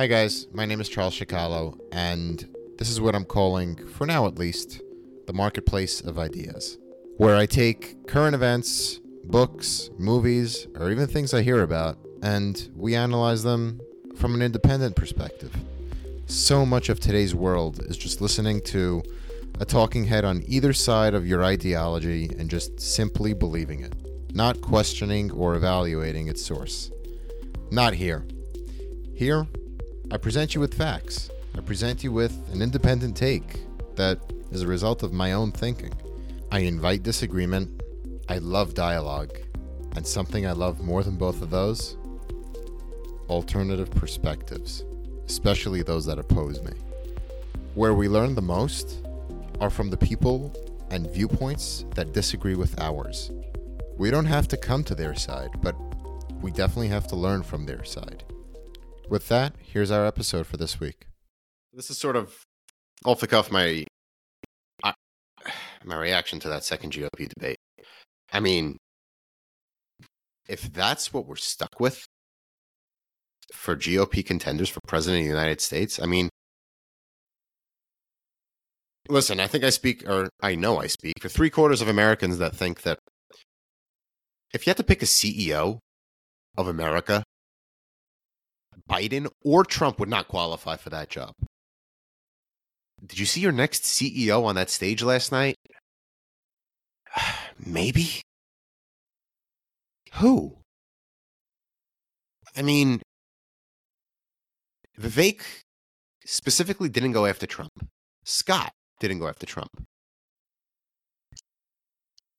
Hi, guys. My name is Charles Chakkalo, and this is what I'm calling, for now at least, the marketplace of ideas, where I take current events, books, movies, or even things I hear about, and we analyze them from an independent perspective. So much of today's world is just listening to a talking head on either side of your ideology and just simply believing it, not questioning or evaluating its source. Not here. Here, I present you with facts. I present you with an independent take that is a result of my own thinking. I invite disagreement. I love dialogue. And something I love more than both of those alternative perspectives, especially those that oppose me. Where we learn the most are from the people and viewpoints that disagree with ours. We don't have to come to their side, but we definitely have to learn from their side. With that, here's our episode for this week. This is sort of off the cuff my my reaction to that second GOP debate. I mean, if that's what we're stuck with for GOP contenders for president of the United States, I mean, listen, I think I speak, or I know I speak for three quarters of Americans that think that if you had to pick a CEO of America, Biden or Trump would not qualify for that job. Did you see your next CEO on that stage last night? Maybe. Who? I mean, Vivek specifically didn't go after Trump. Scott didn't go after Trump.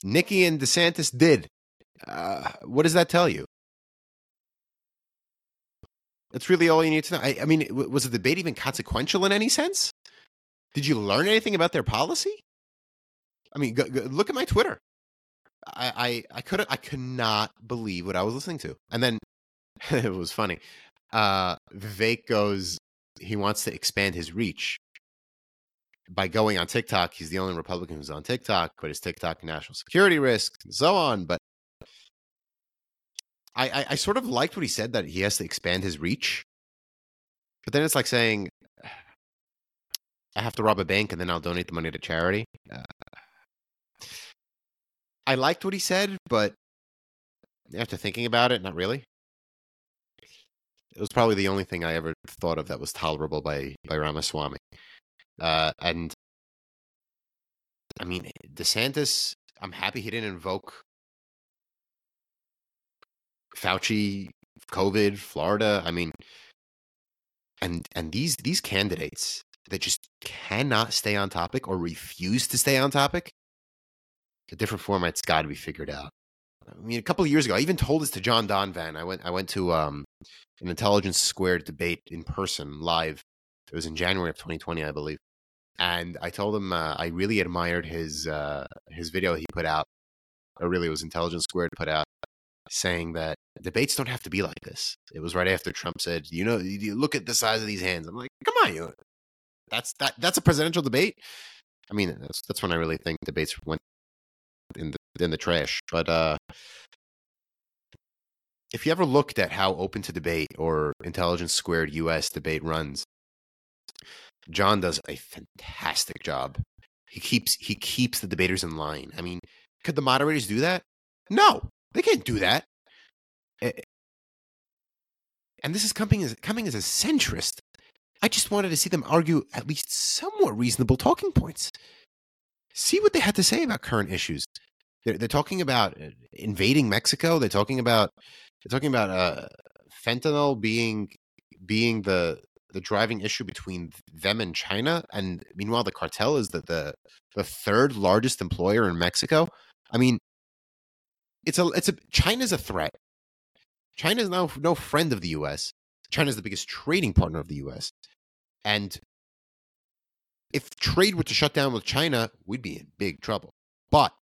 Nikki and DeSantis did. Uh, what does that tell you? That's really all you need to know. I, I mean, was the debate even consequential in any sense? Did you learn anything about their policy? I mean, go, go, look at my Twitter. I, I, I could I could not believe what I was listening to. And then it was funny. Uh, Vivek goes, he wants to expand his reach by going on TikTok. He's the only Republican who's on TikTok, but his TikTok national security risk and so on. But I, I, I sort of liked what he said that he has to expand his reach. But then it's like saying, I have to rob a bank and then I'll donate the money to charity. Uh, I liked what he said, but after thinking about it, not really. It was probably the only thing I ever thought of that was tolerable by by Ramaswamy. Uh, and I mean, DeSantis, I'm happy he didn't invoke Fauci, COVID, Florida. I mean, and and these these candidates that just cannot stay on topic or refuse to stay on topic, a different format's got to be figured out. I mean, a couple of years ago, I even told this to John Donvan. I went I went to um, an Intelligence Squared debate in person, live. It was in January of 2020, I believe. And I told him uh, I really admired his uh, his video he put out. Or really, it was Intelligence Squared put out saying that debates don't have to be like this. It was right after Trump said, "You know, you look at the size of these hands." I'm like, "Come on, you. That's that. That's a presidential debate." I mean, that's that's when I really think debates went in the in the trash. But uh, if you ever looked at how Open to Debate or Intelligence Squared US debate runs, John does a fantastic job. He keeps he keeps the debaters in line. I mean, could the moderators do that? No, they can't do that. And this is coming as coming as a centrist. I just wanted to see them argue at least somewhat reasonable talking points. See what they had to say about current issues. They're, they're talking about uh, invading Mexico. They're talking about they're talking about uh, fentanyl being being the the driving issue between them and China. And meanwhile, the cartel is the the, the third largest employer in Mexico. I mean, it's a it's a China's a threat. China is now no friend of the U.S. China is the biggest trading partner of the U.S. And if trade were to shut down with China, we'd be in big trouble. But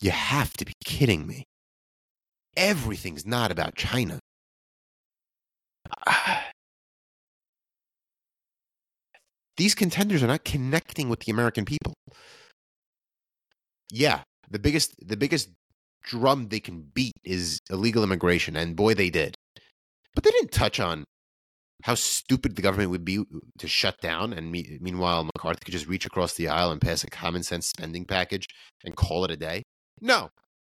you have to be kidding me. Everything's not about China. These contenders are not connecting with the American people. Yeah, the biggest the biggest drum they can beat is illegal immigration, and boy, they did. But they didn't touch on how stupid the government would be to shut down, and me- meanwhile McCarthy could just reach across the aisle and pass a common sense spending package and call it a day. No,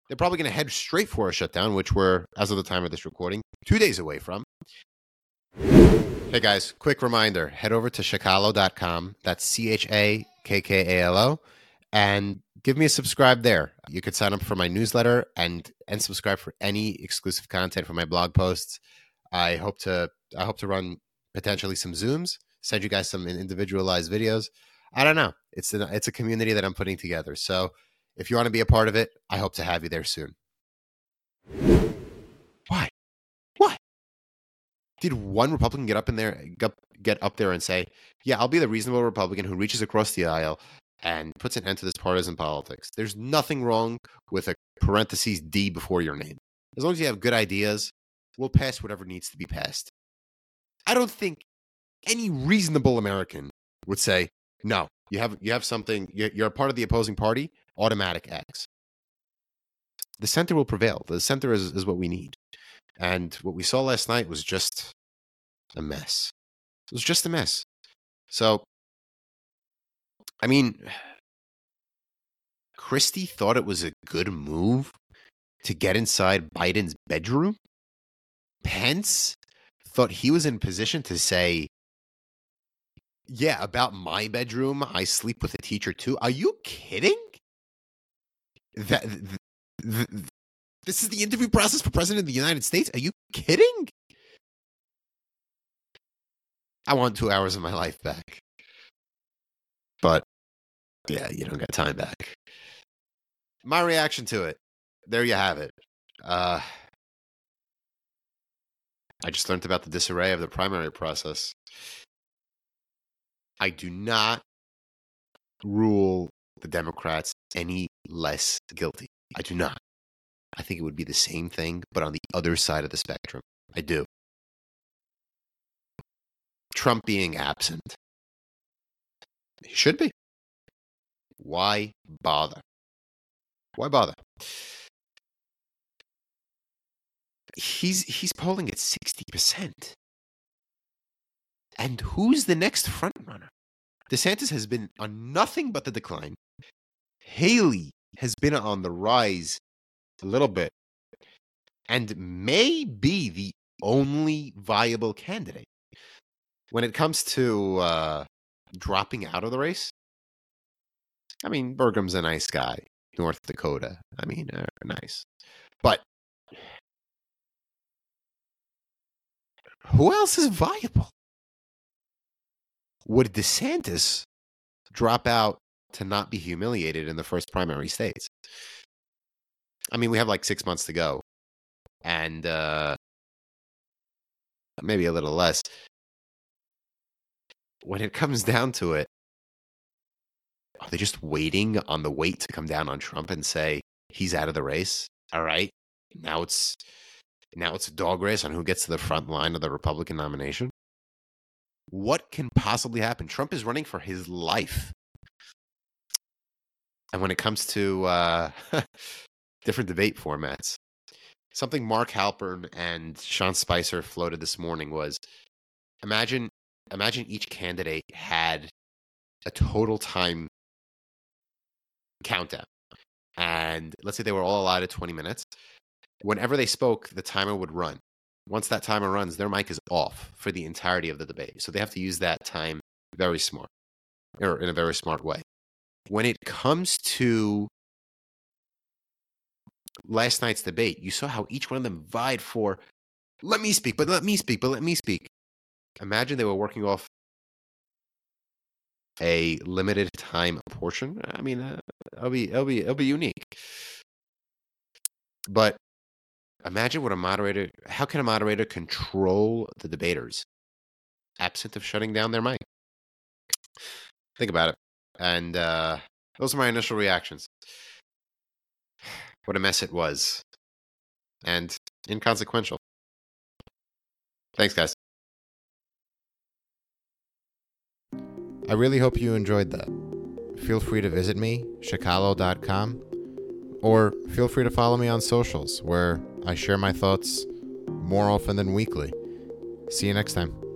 they're probably going to head straight for a shutdown, which we're, as of the time of this recording, two days away from. Hey guys, quick reminder head over to chakkalo.com. That's C H A K K A L O. And give me a subscribe there. You could sign up for my newsletter and and subscribe for any exclusive content from my blog posts. I hope to I hope to run potentially some zooms, send you guys some individualized videos. I don't know. It's a, it's a community that I'm putting together. So if you want to be a part of it, I hope to have you there soon. Why? Why? Did one Republican get up in there get up there and say, "Yeah, I'll be the reasonable Republican who reaches across the aisle and puts an end to this partisan politics. There's nothing wrong with a parentheses D before your name. As long as you have good ideas, we'll pass whatever needs to be passed. I don't think any reasonable American would say, no, you have you have something, you're a part of the opposing party, automatic X. The center will prevail. The center is, is what we need. And what we saw last night was just a mess. It was just a mess. So I mean, Christie thought it was a good move to get inside Biden's bedroom. Pence thought he was in position to say, Yeah, about my bedroom, I sleep with a teacher too. Are you kidding? That th- th- th- this is the interview process for president of the United States. Are you kidding? I want two hours of my life back. Yeah, you don't got time back. My reaction to it. There you have it. Uh, I just learned about the disarray of the primary process. I do not rule the Democrats any less guilty. I do not. I think it would be the same thing, but on the other side of the spectrum. I do. Trump being absent. He should be. Why bother? Why bother? He's he's polling at sixty percent. And who's the next front runner? DeSantis has been on nothing but the decline. Haley has been on the rise a little bit and may be the only viable candidate. When it comes to uh, dropping out of the race, I mean, Burgum's a nice guy. North Dakota. I mean, uh, nice. But who else is viable? Would DeSantis drop out to not be humiliated in the first primary states? I mean, we have like six months to go, and uh, maybe a little less. When it comes down to it, are they just waiting on the weight to come down on Trump and say he's out of the race? All right, now it's now it's a dog race on who gets to the front line of the Republican nomination. What can possibly happen? Trump is running for his life. And when it comes to uh, different debate formats, something Mark Halperin and Sean Spicer floated this morning was imagine imagine each candidate had a total time countdown. And let's say they were all allotted 20 minutes. Whenever they spoke, the timer would run. Once that timer runs, their mic is off for the entirety of the debate. So they have to use that time very smart or in a very smart way. When it comes to last night's debate, you saw how each one of them vied for, let me speak, but let me speak, but let me speak. Imagine they were working off a limited time portion. I mean, uh, it'll be it'll be it'll be unique. But imagine what a moderator. How can a moderator control the debaters, absent of shutting down their mic? Think about it. And uh, those are my initial reactions. What a mess it was, and inconsequential. Thanks, guys. I really hope you enjoyed that. Feel free to visit me, chakkalo.com, or feel free to follow me on socials where I share my thoughts more often than weekly. See you next time.